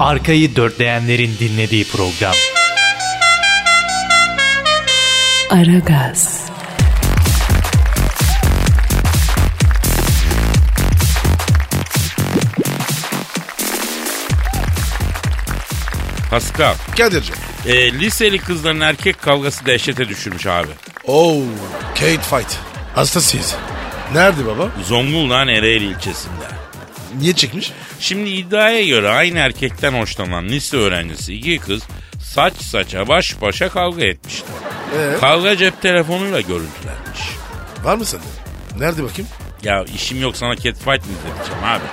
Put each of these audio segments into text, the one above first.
Arkayı dörtleyenlerin dinlediği program. Aragaz, Pascal, Kadir'cim. e, liseli kızların erkek kavgası dehşete düşürmüş abi. Oh, Kate Fight. Hastasıyız. Nerede baba? Zonguldak'ın Ereğli ilçesinde. Niye çıkmış? Şimdi iddiaya göre aynı erkekten hoşlanan lise öğrencisi iki kız saç saça baş başa kavga etmişler. Ee? Kavga cep telefonuyla görüntülenmiş. Var mı sende? Nerede bakayım? Ya işim yok sana catfight mi izleteceğim abi?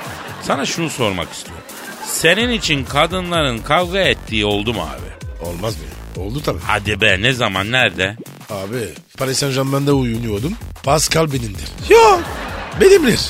Sana şunu sormak istiyorum. Senin için kadınların kavga ettiği oldu mu abi? Olmaz mı? Oldu tabii. Hadi be ne zaman nerede? Abi Paris Saint Germain'de uyuyordum. Pascal benimdir. Yok benimdir.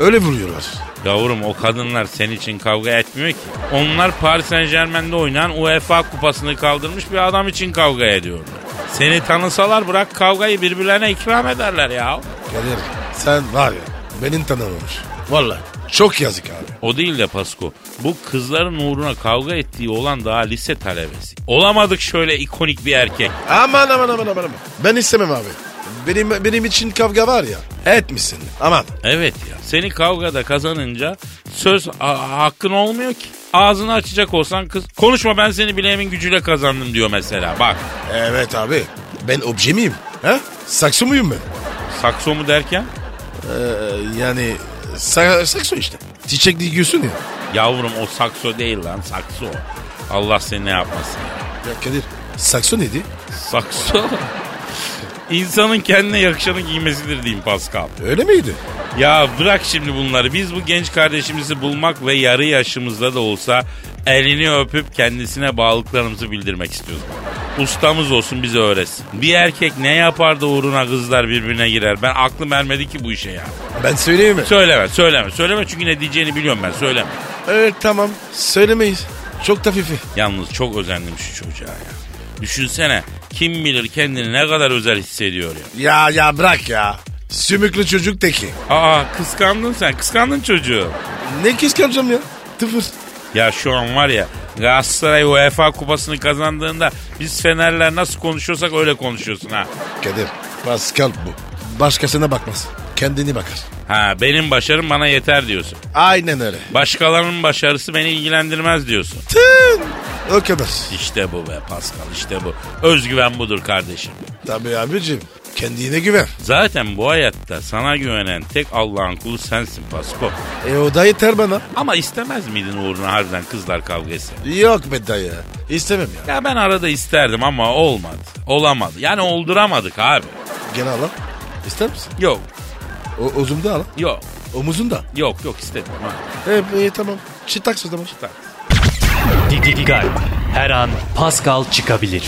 Öyle vuruyorlar. Yavrum o kadınlar senin için kavga etmiyor ki. Onlar Paris Saint Germain'de oynayan UEFA kupasını kaldırmış bir adam için kavga ediyorlar. Seni tanısalar bırak kavgayı birbirlerine ikram ederler ya. Kadir sen var ya benim tanımamış. Vallahi çok yazık abi. O değil de Pasko. Bu kızların uğruna kavga ettiği olan daha lise talebesi. Olamadık şöyle ikonik bir erkek. Aman aman aman aman. aman. Ben istemem abi. Benim benim için kavga var ya. Etmişsin. Aman. Evet ya seni kavgada kazanınca söz a- hakkın olmuyor ki. Ağzını açacak olsan kız konuşma ben seni bileğimin gücüyle kazandım diyor mesela bak. Evet abi. Ben obje miyim? Ha? Sakso muyum ben? Sakso mu derken? Ee, yani sa- sakso işte. Çiçek dikiyorsun ya. Yavrum o sakso değil lan sakso. Allah seni ne yapmasın. ya. Ya Kadir sakso neydi? Sakso. İnsanın kendine yakışanı giymesidir diyeyim Pascal. Öyle miydi? Ya bırak şimdi bunları. Biz bu genç kardeşimizi bulmak ve yarı yaşımızda da olsa elini öpüp kendisine bağlılıklarımızı bildirmek istiyoruz. Ustamız olsun bize öğretsin. Bir erkek ne yapar da uğruna kızlar birbirine girer. Ben aklım ermedi ki bu işe ya. Ben söyleyeyim mi? Söyleme söyleme. Söyleme çünkü ne diyeceğini biliyorum ben. Söyleme. Evet tamam. Söylemeyiz. Çok tafifi. Yalnız çok özendim şu çocuğa ya. Düşünsene kim bilir kendini ne kadar özel hissediyor ya. Ya ya bırak ya. Sümüklü çocuk teki. Aa kıskandın sen kıskandın çocuğu. Ne kıskanacağım ya? Tıfır. Ya şu an var ya Galatasaray UEFA kupasını kazandığında biz Fenerler nasıl konuşuyorsak öyle konuşuyorsun ha. Kadir. Pascal bu. Başkasına bakmaz. Kendini bakar. Ha benim başarım bana yeter diyorsun. Aynen öyle. Başkalarının başarısı beni ilgilendirmez diyorsun. Tın. O kadar. İşte bu be Pascal işte bu. Özgüven budur kardeşim. Tabii abicim. Kendine güven. Zaten bu hayatta sana güvenen tek Allah'ın kulu sensin Pasko. E o da yeter bana. Ama istemez miydin uğruna harbiden kızlar kavgası? Yok be dayı. İstemem ya. Ya ben arada isterdim ama olmadı. Olamadı. Yani olduramadık abi. Gel al. İster misin? Yok, O, omzumda al. yok, Omuzunda. yok, yok istedim. E, e, tamam. Çıtak o zaman. Dikkat. Her an Pascal çıkabilir.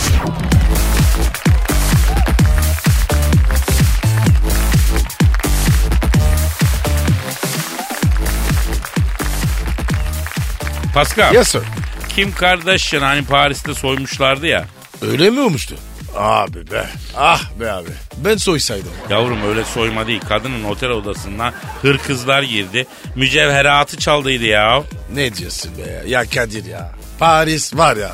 Pascal, Yes sir. Kim Kardashian hani Paris'te soymuşlardı ya. Öyle mi olmuştu? Abi be. Ah be abi. Ben soysaydım. Yavrum öyle soyma değil. Kadının otel odasından hırkızlar girdi. Mücevheratı çaldıydı ya. Ne diyorsun be ya? Ya Kadir ya. Paris var ya.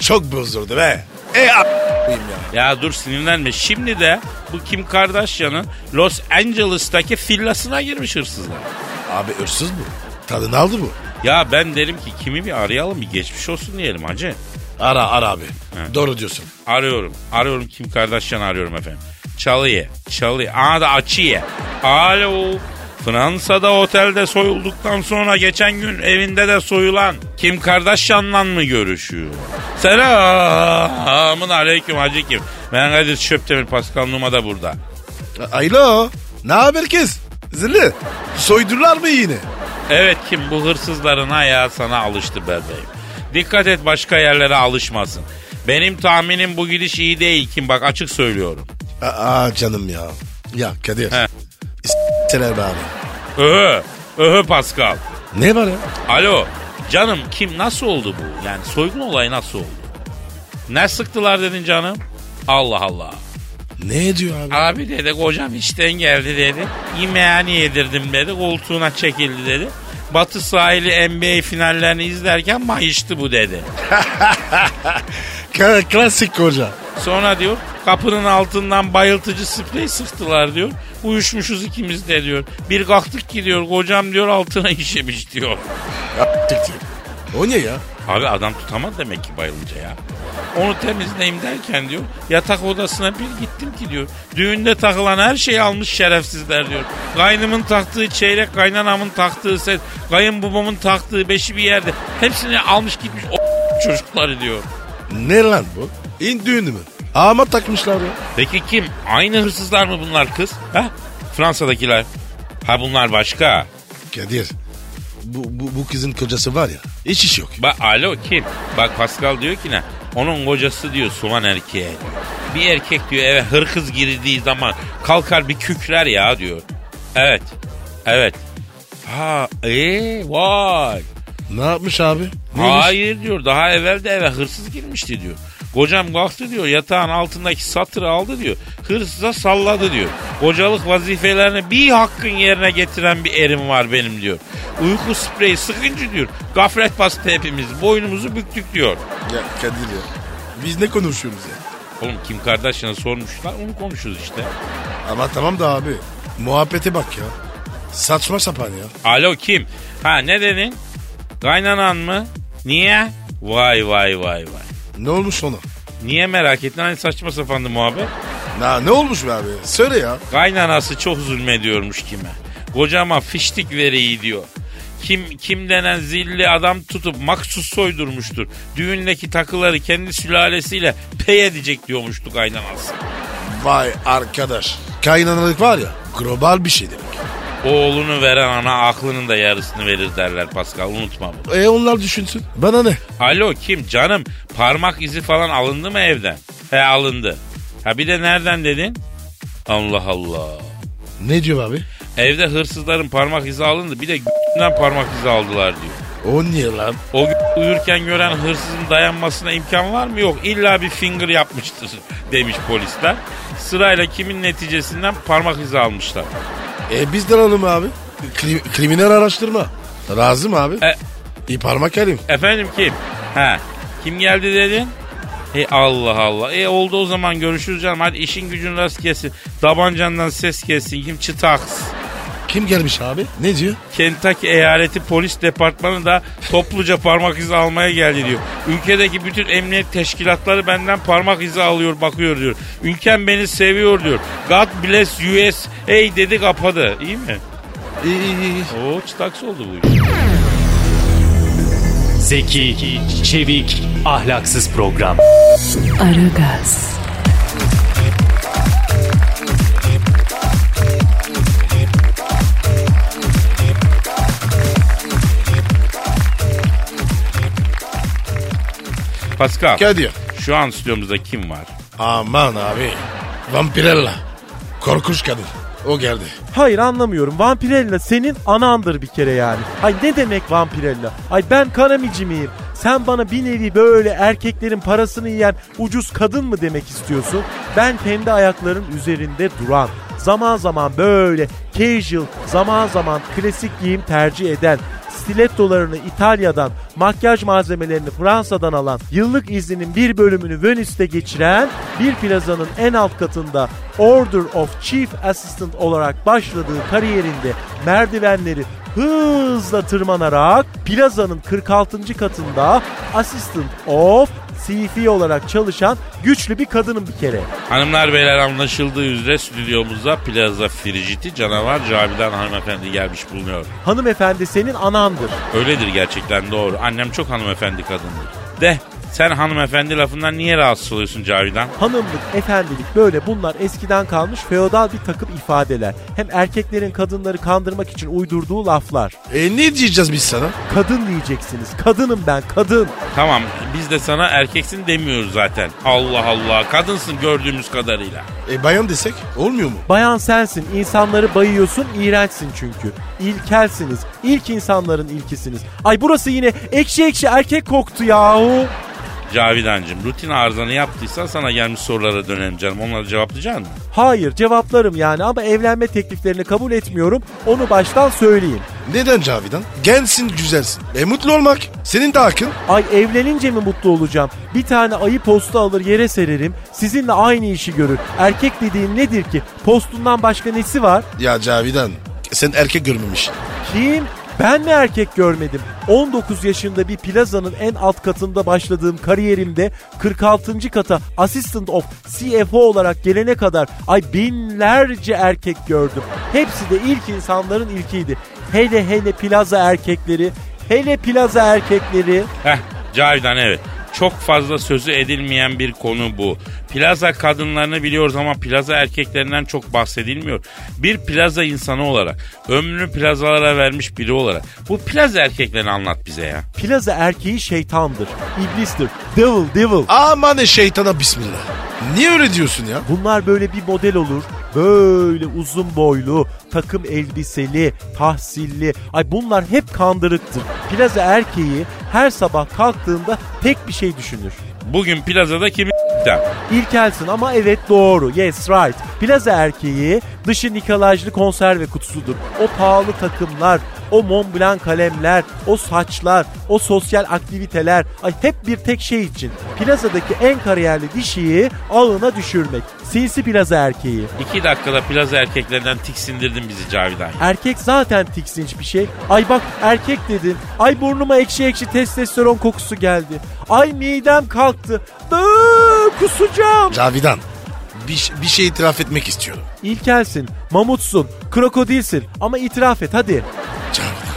Çok bozuldu be. E a**ayım ya. Ya dur sinirlenme. Şimdi de bu Kim Kardashian'ın Los Angeles'taki villasına girmiş hırsızlar. Abi hırsız bu. Tadını aldı bu. Ya ben derim ki kimi bir arayalım bir geçmiş olsun diyelim hacı. Ara ara abi. Doğru diyorsun. Arıyorum. Arıyorum Kim Kardashian arıyorum efendim. Çalıya. Çalıya. Aa da açıya. Alo. Fransa'da otelde soyulduktan sonra geçen gün evinde de soyulan Kim Kardashian'la mı görüşüyor? Selamun aleyküm Hacı Kim. Ben Kadir Şöptemir Pascal Numa da burada. Alo. Ne haber kız? Zilli. Soydular mı yine? Evet Kim bu hırsızların ayağı sana alıştı bebeğim. Dikkat et başka yerlere alışmasın. Benim tahminim bu gidiş iyi değil Kim bak açık söylüyorum. Aa canım ya. Ya Kadir. He. Be abi. Öhö. Öhö Pascal. Ne var ya? Alo. Canım kim nasıl oldu bu? Yani soygun olayı nasıl oldu? Ne sıktılar dedin canım? Allah Allah. Ne diyor abi? Abi dedi kocam işten geldi dedi. Yemeğini yedirdim dedi. Koltuğuna çekildi dedi. Batı sahili NBA finallerini izlerken mayıştı bu dedi. Klasik koca. Sonra diyor kapının altından bayıltıcı sprey sıktılar diyor. Uyuşmuşuz ikimiz de diyor. Bir kalktık ki diyor kocam diyor altına işemiş diyor. Yaptık diyor. O ne ya? Abi adam tutamadı demek ki bayılınca ya. Onu temizleyeyim derken diyor yatak odasına bir gittim ki diyor. Düğünde takılan her şeyi almış şerefsizler diyor. Kaynımın taktığı çeyrek, kaynanamın taktığı set, kayınbabamın taktığı beşi bir yerde. Hepsini almış gitmiş o çocukları diyor. Ne lan bu? İn düğünü mü? Ama takmışlar ya. Peki kim? Aynı hırsızlar mı bunlar kız? Ha? Fransa'dakiler. Ha bunlar başka. Kadir. Bu, bu, bu kızın kocası var ya. Hiç iş yok. Bak alo kim? Bak Pascal diyor ki ne? Onun kocası diyor soğan erkeğe. Bir erkek diyor eve hırkız girdiği zaman kalkar bir kükrer ya diyor. Evet. Evet. Ha ee vay. Ne yapmış abi? Neymiş? Hayır diyor daha evvel de eve hırsız girmişti diyor. Kocam kalktı diyor yatağın altındaki satırı aldı diyor. Hırsıza salladı diyor. Kocalık vazifelerini bir hakkın yerine getiren bir erim var benim diyor. Uyku spreyi sıkınca diyor. Gaflet bastı hepimiz boynumuzu büktük diyor. Ya Kadir ya. Biz ne konuşuyoruz ya? Oğlum Kim Kardashian'a sormuşlar onu konuşuyoruz işte. Ama tamam da abi. Muhabbete bak ya. Saçma sapan ya. Alo kim? Ha ne dedin? Kaynanan mı? Niye? Vay vay vay vay. Ne olmuş ona? Niye merak ettin? Hani saçma sapandı muhabbet. Na, ne olmuş be abi? Söyle ya. Kaynanası çok zulmediyormuş kime. Kocama fiştik vereyi diyor. Kim kim denen zilli adam tutup maksus soydurmuştur. Düğündeki takıları kendi sülalesiyle pey edecek diyormuştu kaynanası. Vay arkadaş. Kaynanalık var ya. Global bir şey demek. Oğlunu veren ana aklının da yarısını verir derler Pascal unutma bunu. E onlar düşünsün. Bana ne? Alo kim canım parmak izi falan alındı mı evden? He alındı. Ha bir de nereden dedin? Allah Allah. Ne diyor abi? Evde hırsızların parmak izi alındı bir de g***den parmak izi aldılar diyor. O niye lan? O gün uyurken gören hırsızın dayanmasına imkan var mı? Yok. İlla bir finger yapmıştır demiş polisler. Sırayla kimin neticesinden parmak izi almışlar. E biz de alalım abi. Kri- kriminal araştırma. Razı mı abi? E, İyi parmak alayım. efendim kim? Ha. Kim geldi dedin? E Allah Allah. E oldu o zaman görüşürüz canım. Hadi işin gücün rast kesin. Tabancandan ses kessin. Kim çıtaks. Kim gelmiş abi? Ne diyor? Kentucky Eyaleti Polis Departmanı da topluca parmak izi almaya geldi diyor. Ülkedeki bütün emniyet teşkilatları benden parmak izi alıyor bakıyor diyor. Ülkem beni seviyor diyor. God bless US. Ey dedi kapadı. İyi mi? İyi iyi iyi. Oo çıtaks oldu bu iş. Zeki, çevik, ahlaksız program. Aragaz, Pascal Kadir. şu an stüdyomuzda kim var? Aman abi. Vampirella. Korkunç kadın. O geldi. Hayır anlamıyorum. Vampirella senin anandır bir kere yani. Ay ne demek Vampirella? Ay ben kanamici miyim? Sen bana bir nevi böyle erkeklerin parasını yiyen ucuz kadın mı demek istiyorsun? Ben kendi ayakların üzerinde duran, zaman zaman böyle casual, zaman zaman klasik giyim tercih eden, stilettolarını İtalya'dan, makyaj malzemelerini Fransa'dan alan, yıllık izninin bir bölümünü Venice'de geçiren, bir plazanın en alt katında Order of Chief Assistant olarak başladığı kariyerinde merdivenleri hızla tırmanarak plazanın 46. katında Assistant of CFI olarak çalışan güçlü bir kadının bir kere. Hanımlar beyler anlaşıldığı üzere stüdyomuza Plaza Frigiti canavar Cavidan hanımefendi gelmiş bulunuyor. Hanımefendi senin anandır. Öyledir gerçekten doğru. Annem çok hanımefendi kadındır. De sen hanımefendi lafından niye rahatsız oluyorsun Cavidan? Hanımlık, efendilik böyle bunlar eskiden kalmış feodal bir takım ifadeler. Hem erkeklerin kadınları kandırmak için uydurduğu laflar. E ne diyeceğiz biz sana? Kadın diyeceksiniz. Kadınım ben, kadın. Tamam biz de sana erkeksin demiyoruz zaten. Allah Allah kadınsın gördüğümüz kadarıyla. E bayan desek olmuyor mu? Bayan sensin, insanları bayıyorsun, iğrençsin çünkü. İlkelsiniz, ilk insanların ilkisiniz. Ay burası yine ekşi ekşi erkek koktu yahu. Cavidancığım rutin arızanı yaptıysan sana gelmiş sorulara dönelim canım. Onları cevaplayacaksın mı? Hayır cevaplarım yani ama evlenme tekliflerini kabul etmiyorum. Onu baştan söyleyeyim. Neden Cavidan? Gençsin güzelsin. E mutlu olmak. Senin de hakkın. Ay evlenince mi mutlu olacağım? Bir tane ayı postu alır yere sererim. Sizinle aynı işi görür. Erkek dediğin nedir ki? Postundan başka nesi var? Ya Cavidan sen erkek görmemiş. Kim? Ben mi erkek görmedim? 19 yaşında bir plazanın en alt katında başladığım kariyerimde 46. kata assistant of CFO olarak gelene kadar ay binlerce erkek gördüm. Hepsi de ilk insanların ilkiydi. Hele hele plaza erkekleri, hele plaza erkekleri. Heh Cavidan evet. Çok fazla sözü edilmeyen bir konu bu. Plaza kadınlarını biliyoruz ama plaza erkeklerinden çok bahsedilmiyor. Bir plaza insanı olarak, ömrünü plazalara vermiş biri olarak bu plaza erkeklerini anlat bize ya. Plaza erkeği şeytandır, iblistir, devil devil. Aman şeytana bismillah. Niye öyle diyorsun ya? Bunlar böyle bir model olur. Böyle uzun boylu, takım elbiseli, tahsilli. Ay bunlar hep kandırıktır. Plaza erkeği her sabah kalktığında tek bir şey düşünür. Bugün plazada kimi İlkelsin ama evet doğru. Yes right. Plaza erkeği dışı nikelajlı konserve kutusudur. O pahalı takımlar, o Mont Blanc kalemler, o saçlar, o sosyal aktiviteler. Ay hep bir tek şey için. Plazadaki en kariyerli dişiyi ağına düşürmek. Sinsi plaza erkeği. İki dakikada plaza erkeklerinden tiksindirdin bizi Cavidan. Erkek zaten tiksinç bir şey. Ay bak erkek dedin. Ay burnuma ekşi ekşi testosteron kokusu geldi. Ay midem kalktı. Iıı, kusacağım. Cavidan bir, bir şey itiraf etmek istiyorum. İlkelsin, mamutsun, krokodilsin ama itiraf et hadi. Cavidan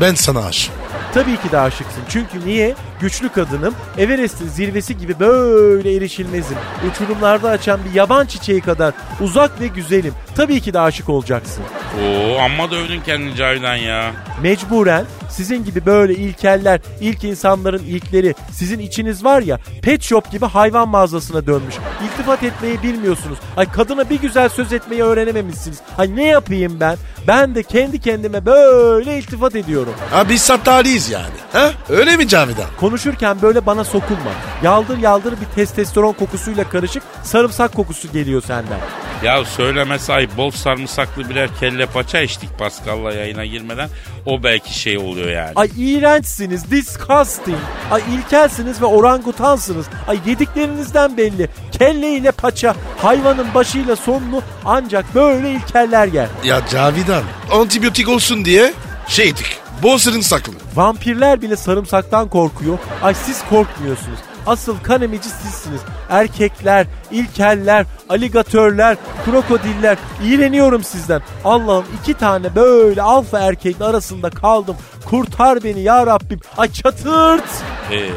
ben sana aşığım. Tabii ki de aşıksın. Çünkü niye? Güçlü kadınım, Everest'in zirvesi gibi böyle erişilmezim. Uçurumlarda açan bir yaban çiçeği kadar uzak ve güzelim. Tabii ki de aşık olacaksın. Oo amma da övdün kendini Cavidan ya. Mecburen sizin gibi böyle ilkeller, ilk insanların ilkleri, sizin içiniz var ya pet shop gibi hayvan mağazasına dönmüş. İltifat etmeyi bilmiyorsunuz. Ay kadına bir güzel söz etmeyi öğrenememişsiniz. Ay ne yapayım ben? Ben de kendi kendime böyle iltifat ediyorum. Ha biz sattaliyiz yani. Ha? Öyle mi Cavidan? Konuşurken böyle bana sokulma. Yaldır yaldır bir testosteron kokusuyla karışık sarımsak kokusu geliyor senden. Ya söyleme sahip bol sarımsaklı birer kelle paça içtik Pascal'la yayına girmeden. O belki şey oluyor yani. Ay iğrençsiniz, disgusting. Ay ilkelsiniz ve orangutansınız. Ay yediklerinizden belli. Kelle ile paça, hayvanın başıyla sonunu ancak böyle ilkeller yer. Ya Cavidan antibiyotik olsun diye şey ettik. Bol sarımsaklı. Vampirler bile sarımsaktan korkuyor. Ay siz korkmuyorsunuz. Asıl kan emici sizsiniz. Erkekler, ilkeller, aligatörler, krokodiller. İğreniyorum sizden. Allah'ım iki tane böyle alfa erkeğin arasında kaldım. Kurtar beni ya Rabbim. Ay çatırt. Ee,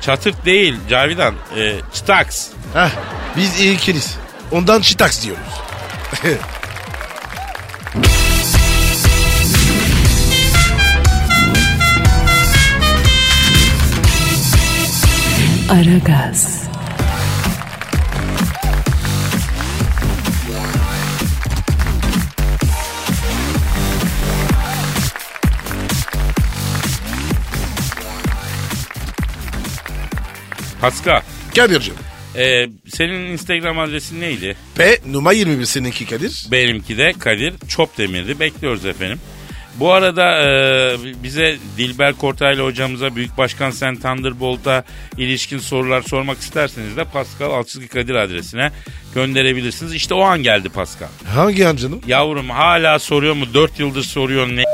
çatırt değil Cavidan. Ee, çıtaks. Heh biz ilkeliz. Ondan çitaks diyoruz. Aragaz, Pascal. Kadir'cim. ee, senin Instagram adresin neydi? P numara 21 seninki Kadir. Benimki de Kadir Çopdemir'di. Bekliyoruz efendim. Bu arada e, bize Dilber Kortaylı hocamıza Büyük Başkan Sen Thunderbolt'a ilişkin sorular sormak isterseniz de Pascal Alçızgı Kadir adresine gönderebilirsiniz. İşte o an geldi Pascal. Hangi an canım? Yavrum hala soruyor mu? Dört yıldır soruyor ne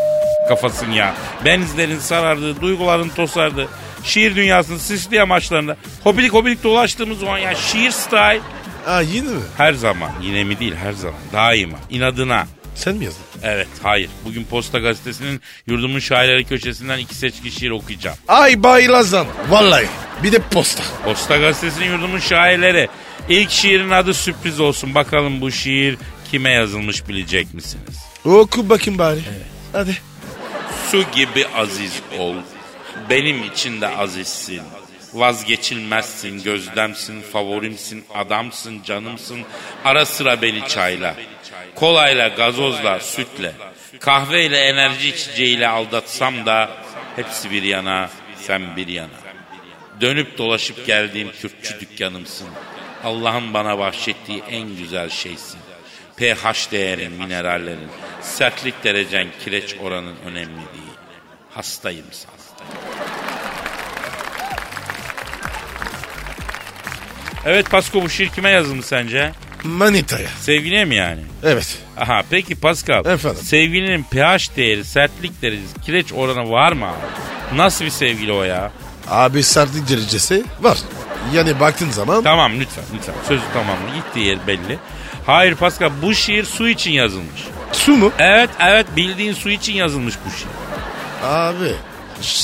kafasın ya. Benizlerin sarardı, duyguların tosardı. Şiir dünyasının sisli amaçlarında hobilik hobilik dolaştığımız o an ya şiir style. Ha yine mi? Her zaman yine mi değil her zaman daima inadına. Sen mi yazdın? Evet hayır bugün Posta Gazetesi'nin yurdumun şairleri köşesinden iki seçki şiir okuyacağım. Ay Bay Lazan. Vallahi. Bir de posta. Posta Gazetesi'nin yurdumun şairleri. İlk şiirin adı sürpriz olsun bakalım bu şiir kime yazılmış bilecek misiniz? Oku bakayım bari. Hadi. Su gibi aziz ol. Benim için de azizsin. Vazgeçilmezsin, gözdemsin, favorimsin, adamsın, canımsın. Ara sıra beni çayla. Kolayla, gazozla, sütle. Kahveyle, enerji içeceğiyle aldatsam da hepsi bir yana, sen bir yana. Dönüp dolaşıp geldiğim Kürtçü dükkanımsın. Allah'ın bana bahşettiği en güzel şeysin. pH değerin, minerallerin, sertlik derecen, kireç oranın önemli değil. Hastayım sana. Evet Pasko bu şiir kime yazılmış sence? Manitaya. Sevgiliye mi yani? Evet. Aha peki Pascal. Efendim? Sevgilinin pH değeri, sertlik derecesi, kireç oranı var mı abi? Nasıl bir sevgili o ya? Abi sertlik derecesi var. Yani baktığın zaman Tamam lütfen lütfen sözü tamamla gittiği yer belli. Hayır Pascal bu şiir su için yazılmış. su mu? Evet evet bildiğin su için yazılmış bu şiir. Abi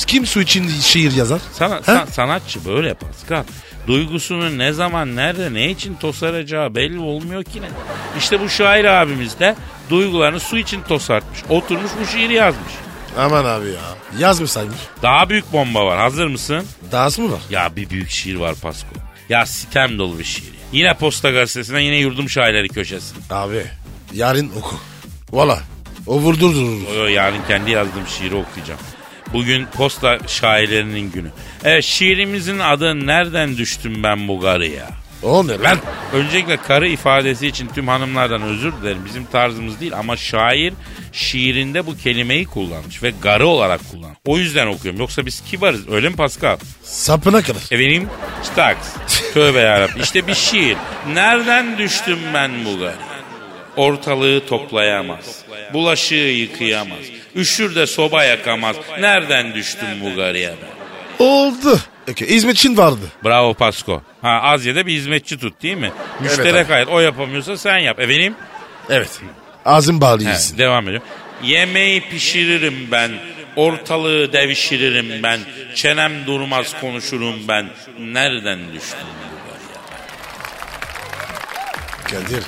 kim su için şiir yazar? Sana, san- sanatçı böyle Pascal. Duygusunu ne zaman, nerede, ne için tosaracağı belli olmuyor ki ne. İşte bu şair abimiz de duygularını su için tosartmış. Oturmuş bu şiiri yazmış. Aman abi ya. Yazmışsaymış. Daha büyük bomba var. Hazır mısın? Dahası mı var? Ya bir büyük şiir var Pasko. Ya sitem dolu bir şiir. Yine Posta Gazetesi'nden yine yurdum şairleri köşesi. Abi yarın oku. Valla o vurdurdurur. O, yarın kendi yazdığım şiiri okuyacağım. Bugün posta şairlerinin günü. Evet şiirimizin adı Nereden Düştüm Ben Bu Garıya? O ne lan? Öncelikle karı ifadesi için tüm hanımlardan özür dilerim. Bizim tarzımız değil ama şair şiirinde bu kelimeyi kullanmış ve garı olarak kullanmış. O yüzden okuyorum. Yoksa biz kibarız. Öyle mi Pascal? Sapına kadar. Efendim? Staks. Tövbe yarabbim. İşte bir şiir. Nereden düştüm ben bu garı? Ortalığı toplayamaz. Bulaşığı yıkayamaz. Üşür de soba yakamaz. Nereden düştüm bu garıya ben? Oldu. Okay. hizmetçin vardı. Bravo Pasko. Ha az ya da bir hizmetçi tut değil mi? Müşterek abi. hayat. O yapamıyorsa sen yap. Efendim? Evet. Ağzın bağlı devam ediyorum. Yemeği pişiririm ben. Ortalığı devşiririm ben. Çenem durmaz konuşurum ben. Nereden düştüm? Kadir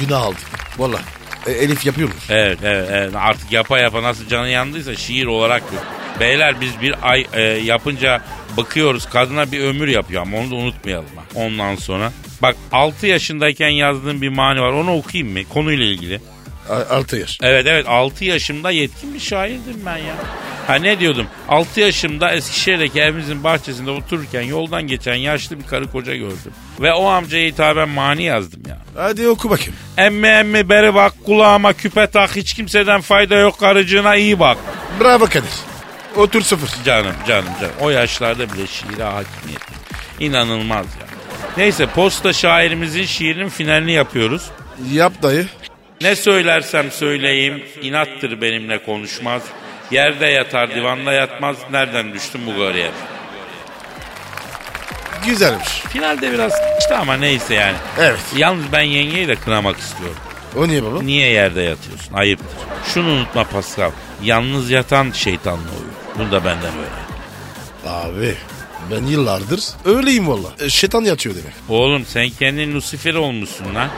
günah aldım. Valla. E, Elif yapıyormuş. Evet, evet, evet. Artık yapa yapa nasıl canı yandıysa şiir olarak yok. Beyler biz bir ay e, yapınca bakıyoruz kadına bir ömür yapıyor ama onu da unutmayalım. Ondan sonra. Bak 6 yaşındayken yazdığım bir mani var onu okuyayım mı konuyla ilgili? A- Altı yaş. Evet evet 6 yaşımda yetkin bir şairdim ben ya. Ha ne diyordum? 6 yaşımda Eskişehir'deki evimizin bahçesinde otururken yoldan geçen yaşlı bir karı koca gördüm. Ve o amcaya hitaben mani yazdım ya. Hadi oku bakayım. Emmi emmi beri bak kulağıma küpe tak hiç kimseden fayda yok karıcığına iyi bak. Bravo Kadir. Otur sıfır. Canım canım canım o yaşlarda bile şiire hakimiyet. İnanılmaz ya. Neyse posta şairimizin şiirinin finalini yapıyoruz. Yap dayı. Ne söylersem söyleyeyim inattır benimle konuşmaz. Yerde yatar divanda yatmaz nereden düştüm bu garıya? Güzelmiş. Finalde biraz işte ama neyse yani. Evet. Yalnız ben yengeyi de kınamak istiyorum. O niye baba? Niye yerde yatıyorsun? Ayıptır. Şunu unutma Pascal. Yalnız yatan şeytanla uyur. Bunu da benden öğren. Abi ben yıllardır öyleyim valla. E, şeytan yatıyor demek. Oğlum sen kendin Lucifer olmuşsun lan.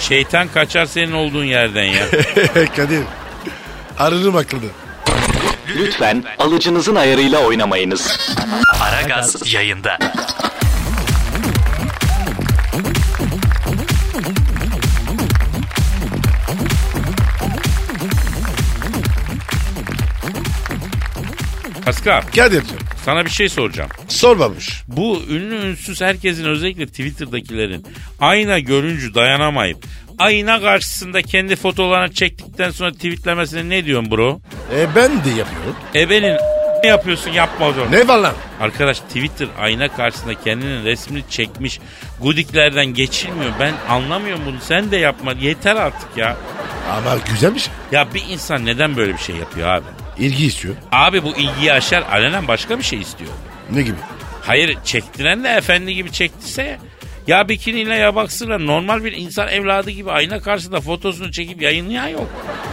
Şeytan kaçar senin olduğun yerden ya. Kadir. Ararım aklını. Lütfen alıcınızın ayarıyla oynamayınız. Aragaz yayında. Pascal Kadir'cim sana bir şey soracağım. sor babuş. Bu ünlü ünsüz herkesin özellikle Twitter'dakilerin ayna görünce dayanamayıp ayna karşısında kendi fotoğraflarını çektikten sonra tweetlemesine ne diyorsun bro? E ben de yapıyorum. Ebenin ne yapıyorsun yapma o zaman. Ne var lan? Arkadaş Twitter ayna karşısında kendinin resmini çekmiş gudiklerden geçilmiyor. Ben anlamıyorum bunu. Sen de yapma. Yeter artık ya. Ama güzel bir şey. Ya bir insan neden böyle bir şey yapıyor abi? İlgi istiyor. Abi bu ilgiyi aşar alenen başka bir şey istiyor. Ne gibi? Hayır çektiren de efendi gibi çektiyse ya. Bikiniyle ya baksırla normal bir insan evladı gibi ayna karşısında fotosunu çekip yayınlayan yok.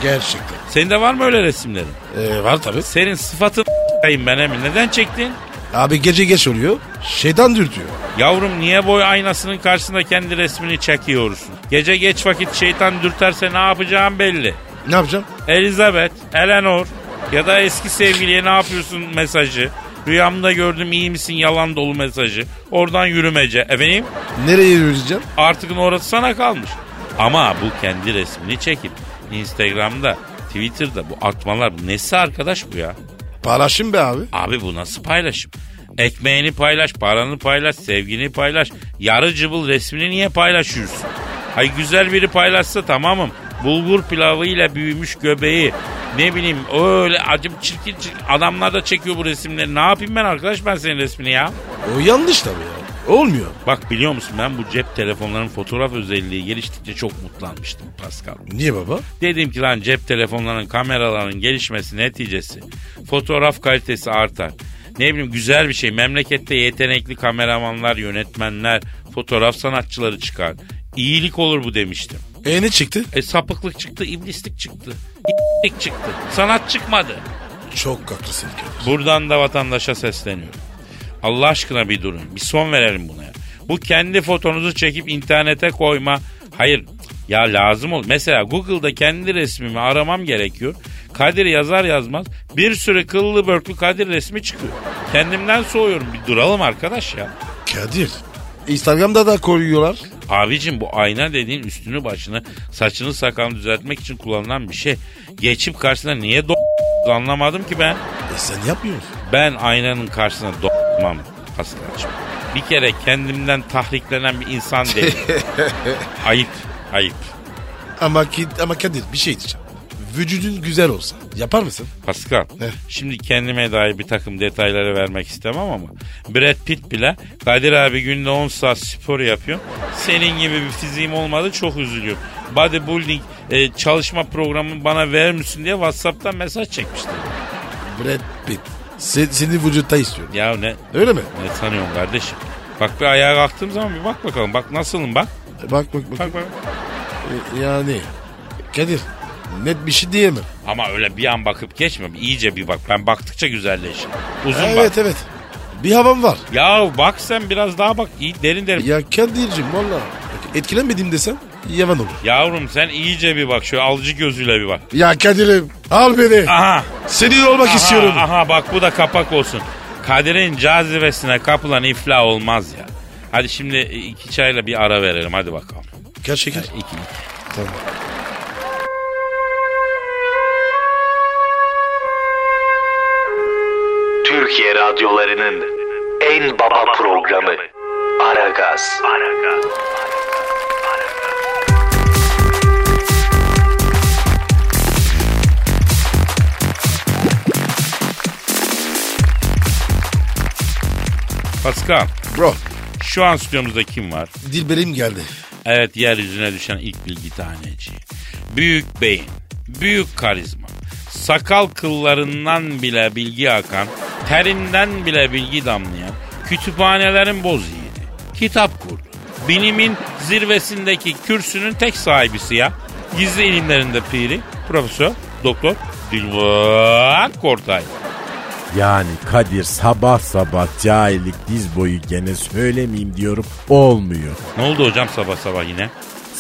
Gerçekten. Senin de var mı öyle resimlerin? E, var tabii. Senin sıfatın kayın ben emin. Neden çektin? Abi gece geç oluyor. Şeytan dürtüyor. Yavrum niye boy aynasının karşısında kendi resmini çekiyorsun? Gece geç vakit şeytan dürterse ne yapacağım belli. Ne yapacağım? Elizabeth, Eleanor ya da eski sevgiliye ne yapıyorsun mesajı. Rüyamda gördüm iyi misin yalan dolu mesajı. Oradan yürümece. Efendim Nereye yürüyeceğim? artık orası sana kalmış. Ama bu kendi resmini çekip Instagram'da, Twitter'da bu atmalar bu nesi arkadaş bu ya? Paylaşım be abi. Abi bu nasıl paylaşım? Ekmeğini paylaş, paranı paylaş, sevgini paylaş. Yarı cıbıl resmini niye paylaşıyorsun? Hay güzel biri paylaşsa tamamım. Bulgur pilavıyla büyümüş göbeği. Ne bileyim öyle acım çirkin çirkin. Adamlar da çekiyor bu resimleri. Ne yapayım ben arkadaş ben senin resmini ya? O yanlış tabii ya. Olmuyor. Bak biliyor musun ben bu cep telefonlarının fotoğraf özelliği geliştikçe çok mutlanmıştım Pascal. Niye baba? Dedim ki lan cep telefonlarının kameraların gelişmesi neticesi fotoğraf kalitesi artar. Ne bileyim güzel bir şey. Memlekette yetenekli kameramanlar, yönetmenler, fotoğraf sanatçıları çıkar. İyilik olur bu demiştim. E ne çıktı? E sapıklık çıktı, iblislik çıktı. İblislik çıktı. Sanat çıkmadı. Çok haklısın Kadir. Buradan da vatandaşa sesleniyorum. Allah aşkına bir durun. Bir son verelim buna ya. Bu kendi fotonuzu çekip internete koyma. Hayır ya lazım ol. Mesela Google'da kendi resmimi aramam gerekiyor. Kadir yazar yazmaz bir sürü kıllı börklü Kadir resmi çıkıyor. Kendimden soğuyorum. Bir duralım arkadaş ya. Kadir. Instagram'da da koyuyorlar. Abicim bu ayna dediğin üstünü başını saçını sakalını düzeltmek için kullanılan bir şey. Geçip karşısına niye do- anlamadım ki ben. E sen yapmıyorsun. Ben aynanın karşısına do**mam Paskal'cığım. Bir kere kendimden tahriklenen bir insan değilim. ayıp, ayıp. Ama, ki, ama Kadir bir şey diyeceğim. Vücudun güzel olsa yapar mısın? Pascal, şimdi kendime dair bir takım detayları vermek istemem ama Brad Pitt bile Kadir abi günde 10 saat spor yapıyor. Senin gibi bir fiziğim olmadı çok üzülüyorum. Bodybuilding e, çalışma programı bana verir misin diye Whatsapp'tan mesaj çekmişti. Brad Pitt. Se, seni vücutta istiyorum. Ya ne, Öyle mi? ne sanıyorsun kardeşim? Bak bir ayağa kalktığım zaman bir bak bakalım. Bak nasılım bak. Bak bak bak. Bak bak. E, yani Kadir net bir şey diyemem. Ama öyle bir an bakıp geçme. İyice bir bak. Ben baktıkça güzelleşir. Uzun evet bak. evet. Bir havam var. Ya bak sen biraz daha bak. İyi, derin derin. Ya Kadir'cim valla etkilenmedim desem yalan olur. Yavrum sen iyice bir bak. Şöyle alıcı gözüyle bir bak. Ya Kadir'im al beni. Aha. Senin olmak aha, istiyorum. Aha bak bu da kapak olsun. Kadir'in cazibesine kapılan iflah olmaz ya. Hadi şimdi iki çayla bir ara verelim. Hadi bakalım. Kaç şeker? İki, iki. Tamam. Türkiye radyolarının en baba programı Aragaz. Pascal Bro şu an stüdyomuzda kim var? Dilberim geldi. Evet yeryüzüne düşen ilk bilgi taneci. Büyük beyin, büyük karizma, sakal kıllarından bile bilgi akan, terinden bile bilgi damlayan, kütüphanelerin boz yiğidi, kitap kurdu. Bilimin zirvesindeki kürsünün tek sahibisi ya. Gizli ilimlerinde piri, profesör, doktor Dilber Kortay. Yani Kadir sabah sabah cahillik diz boyu gene söylemeyeyim diyorum olmuyor. Ne oldu hocam sabah sabah yine?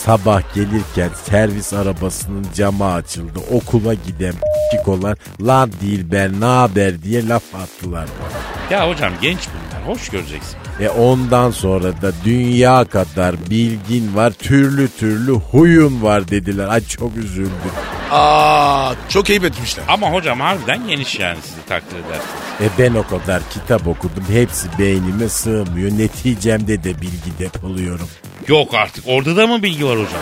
Sabah gelirken servis arabasının camı açıldı. Okula giden pikolar lan değil ben ne haber diye laf attılar bana. Ya hocam genç bunlar, hoş göreceksin. E ondan sonra da dünya kadar bilgin var, türlü türlü huyun var dediler. Ay çok üzüldüm. Aa çok ayıp etmişler. Ama hocam harbiden geniş yani sizi takdir edersiniz. E ben o kadar kitap okudum. Hepsi beynime sığmıyor. Neticemde de bilgi depoluyorum. Yok artık orada da mı bilgi var hocam?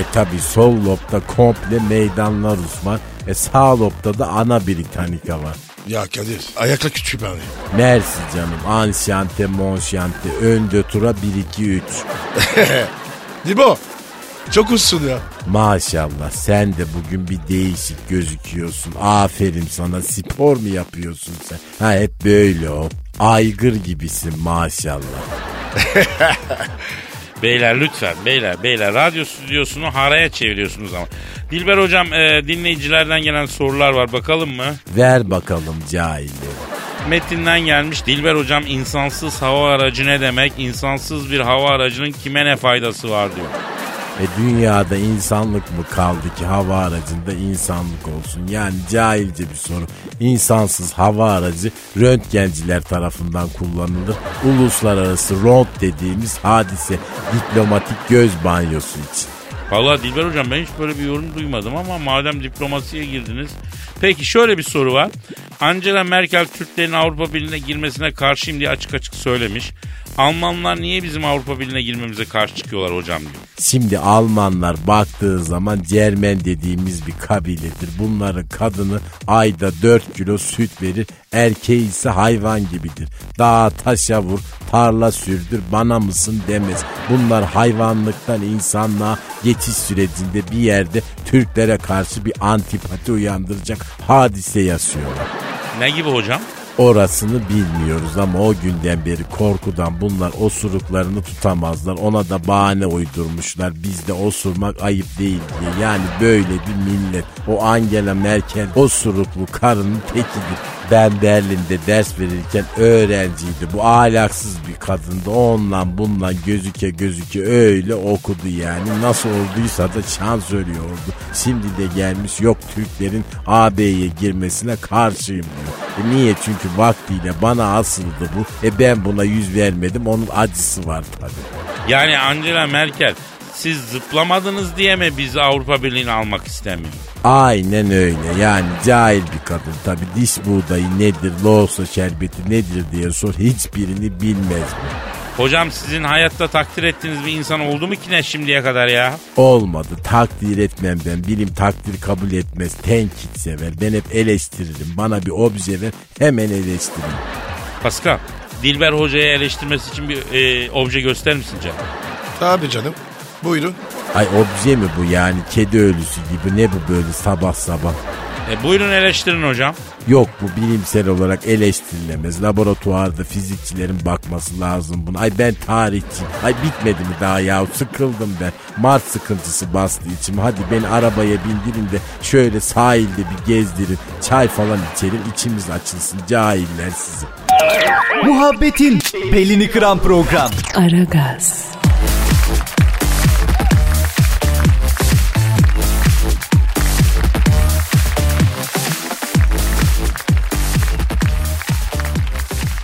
E tabi sol lobda komple meydanlar Rusman. E sağ lobda da ana Britannica var. Ya Kadir ayakla küçük beni. Mersi canım. Anşante, monşante, önde tura 1-2-3. Dibo çok ussun ya. Maşallah sen de bugün bir değişik gözüküyorsun. Aferin sana spor mu yapıyorsun sen? Ha hep böyle o. Aygır gibisin maşallah. Beyler lütfen beyler beyler radyo stüdyosunu haraya çeviriyorsunuz ama. Dilber hocam e, dinleyicilerden gelen sorular var bakalım mı? Ver bakalım cahilleri. Metinden gelmiş Dilber hocam insansız hava aracı ne demek? İnsansız bir hava aracının kime ne faydası var diyor. E dünyada insanlık mı kaldı ki hava aracında insanlık olsun? Yani cahilce bir soru. İnsansız hava aracı röntgenciler tarafından kullanılır. Uluslararası ront dediğimiz hadise diplomatik göz banyosu için. Valla Dilber hocam ben hiç böyle bir yorum duymadım ama madem diplomasiye girdiniz. Peki şöyle bir soru var. Angela Merkel Türklerin Avrupa Birliği'ne girmesine karşıyım diye açık açık söylemiş. Almanlar niye bizim Avrupa Birliği'ne girmemize karşı çıkıyorlar hocam diyor. Şimdi Almanlar baktığı zaman Cermen dediğimiz bir kabiledir. Bunların kadını ayda 4 kilo süt verir. Erkeği ise hayvan gibidir. Dağa taşa vur, tarla sürdür, bana mısın demez. Bunlar hayvanlıktan insanlığa geçiş sürecinde bir yerde Türklere karşı bir antipati uyandıracak hadise yaşıyorlar. Ne gibi hocam? Orasını bilmiyoruz ama o günden beri korkudan bunlar osuruklarını tutamazlar. Ona da bahane uydurmuşlar. Bizde osurmak ayıp değil diye. Yani böyle bir millet. O Angela Merkel osuruklu karının tekidir. Ben Berlin'de ders verirken öğrenciydi. Bu ahlaksız bir kadındı. Onunla bununla gözüke gözüke öyle okudu yani. Nasıl olduysa da şans ölüyordu. Şimdi de gelmiş yok Türklerin AB'ye girmesine karşıyım diyor. E niye? Çünkü vaktiyle bana asıldı bu. E ben buna yüz vermedim. Onun acısı var tabii. Yani Angela Merkel siz zıplamadınız diye mi biz Avrupa Birliği'ni almak istemiyor? Aynen öyle. Yani cahil bir kadın tabi. Diş buğdayı nedir, loğusa şerbeti nedir diye sor. Hiçbirini bilmez bu. Hocam sizin hayatta takdir ettiğiniz bir insan oldu mu ki ne şimdiye kadar ya? Olmadı. Takdir etmem ben. Bilim takdir kabul etmez. Tenkit sever. Ben hep eleştiririm. Bana bir obje ver hemen eleştiririm. Pascal, Dilber Hoca'yı eleştirmesi için bir e, obje gösterir misin canım? Tabii canım. Buyurun. Ay obje mi bu yani? Kedi ölüsü gibi. Ne bu böyle sabah sabah? E, buyurun eleştirin hocam. Yok bu bilimsel olarak eleştirilemez. Laboratuvarda fizikçilerin bakması lazım buna. Ay ben tarihçiyim. Ay bitmedi mi daha ya? Sıkıldım ben. Mart sıkıntısı bastı içime. Hadi beni arabaya bindirin de şöyle sahilde bir gezdirin. Çay falan içelim içimiz açılsın. Cahiller sizi. Muhabbetin belini kıran program. Aragaz,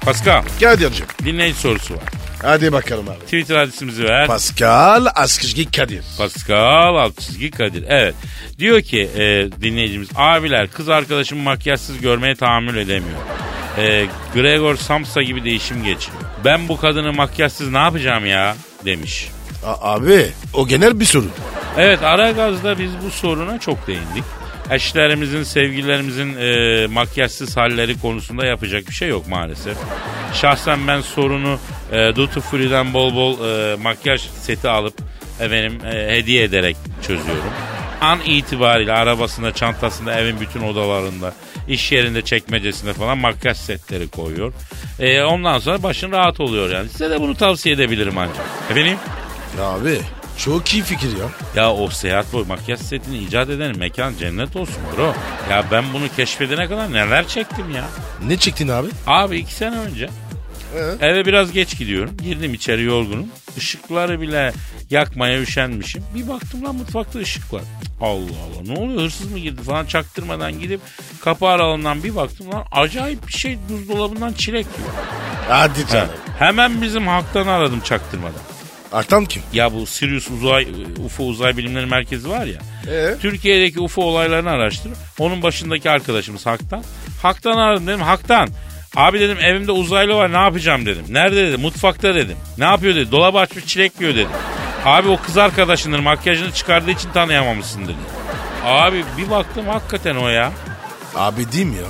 Pascal, Kadir'cim. dinleyici sorusu var. Hadi bakalım abi. Twitter adresimizi ver. Pascal Askışgi Kadir. Pascal çizgi Kadir. Evet. Diyor ki e, dinleyicimiz abiler kız arkadaşımı makyajsız görmeye tahammül edemiyor. E, Gregor Samsa gibi değişim geçiriyor. Ben bu kadını makyajsız ne yapacağım ya demiş. A- abi o genel bir soru. Evet Aragaz'da biz bu soruna çok değindik. Eşlerimizin, sevgililerimizin e, makyajsız halleri konusunda yapacak bir şey yok maalesef. Şahsen ben sorunu e, Duty Free'den bol bol e, makyaj seti alıp efendim e, hediye ederek çözüyorum. An itibariyle arabasında, çantasında, evin bütün odalarında, iş yerinde, çekmecesinde falan makyaj setleri koyuyor. E, ondan sonra başın rahat oluyor yani. Size de bunu tavsiye edebilirim ancak. Efendim? Abi çok iyi fikir ya. Ya o seyahat boyu makyaj setini icat eden mekan cennet olsun bro. Ya ben bunu keşfedene kadar neler çektim ya. Ne çektin abi? Abi iki sene önce eve biraz geç gidiyorum. Girdim içeri yorgunum. Işıkları bile yakmaya üşenmişim. Bir baktım lan mutfakta ışık var. Allah Allah ne oluyor hırsız mı girdi falan çaktırmadan gidip kapı aralığından bir baktım lan acayip bir şey buzdolabından çilek yiyor. Hadi Ha, canım. Hemen bizim halktan aradım çaktırmadan. Aktan kim? Ya bu Sirius Uzay UFO Uzay Bilimleri Merkezi var ya. Ee? Türkiye'deki UFO olaylarını araştır. Onun başındaki arkadaşımız Hak'tan. Hak'tan aradım dedim Hak'tan. Abi dedim evimde uzaylı var ne yapacağım dedim. Nerede dedi mutfakta dedim. Ne yapıyor dedi dolabı açmış çilek yiyor dedi. Abi o kız arkadaşındır makyajını çıkardığı için tanıyamamışsın dedi. Abi bir baktım hakikaten o ya. Abi değil mi ya?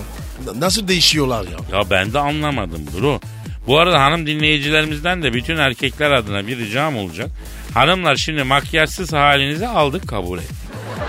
Nasıl değişiyorlar ya? Ya ben de anlamadım bro. Bu arada hanım dinleyicilerimizden de bütün erkekler adına bir ricam olacak. Hanımlar şimdi makyajsız halinizi aldık kabul ettik.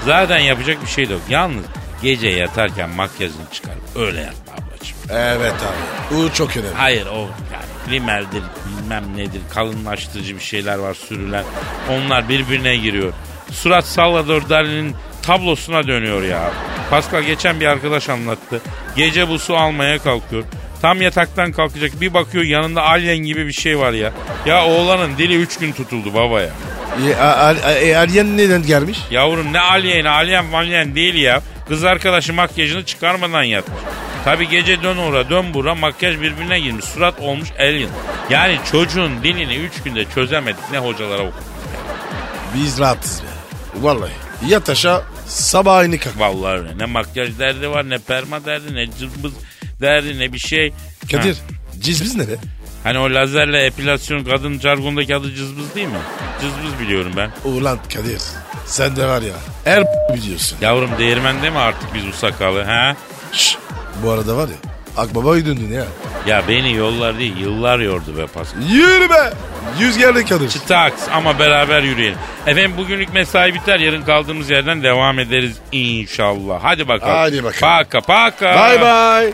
Zaten yapacak bir şey yok. Yalnız gece yatarken makyajını çıkarıp öyle yatma ablacığım. Evet abi. Bu çok önemli. Hayır o yani primerdir bilmem nedir kalınlaştırıcı bir şeyler var sürülen. Onlar birbirine giriyor. Surat Salvador Dali'nin tablosuna dönüyor ya. Pascal geçen bir arkadaş anlattı. Gece bu su almaya kalkıyor. Tam yataktan kalkacak bir bakıyor yanında alien gibi bir şey var ya. Ya oğlanın dili üç gün tutuldu baba ya. E, a- a- e, Alien neden gelmiş? Yavrum ne alien alien malyen değil ya. Kız arkadaşı makyajını çıkarmadan yatmış. Tabi gece dön ora dön bura makyaj birbirine girmiş. Surat olmuş alien. Yani çocuğun dilini üç günde çözemedik ne hocalara okuduk. Biz rahatız be. Vallahi. Yat aşağı sabah aynı kalk. Vallahi öyle. Ne makyaj derdi var ne perma derdi ne cımbız derdi ne bir şey. Kadir Ha, cizbiz ne be? hani o lazerle epilasyon kadın jargondaki adı cızbız değil mi? Cızbız biliyorum ben. Ulan Kadir sen de var ya her biliyorsun. Yavrum değirmende mi artık biz bu sakalı ha? Şşş, bu arada var ya Akbaba'yı döndün ya. Ya beni yollar değil yıllar yordu be Pascal. Yürü be. Yüz geldi Kadir. Taks ama beraber yürüyelim. Efendim bugünlük mesai biter yarın kaldığımız yerden devam ederiz inşallah. Hadi bakalım. Hadi bakalım. Paka paka. Bye bye.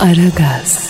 Aragaz.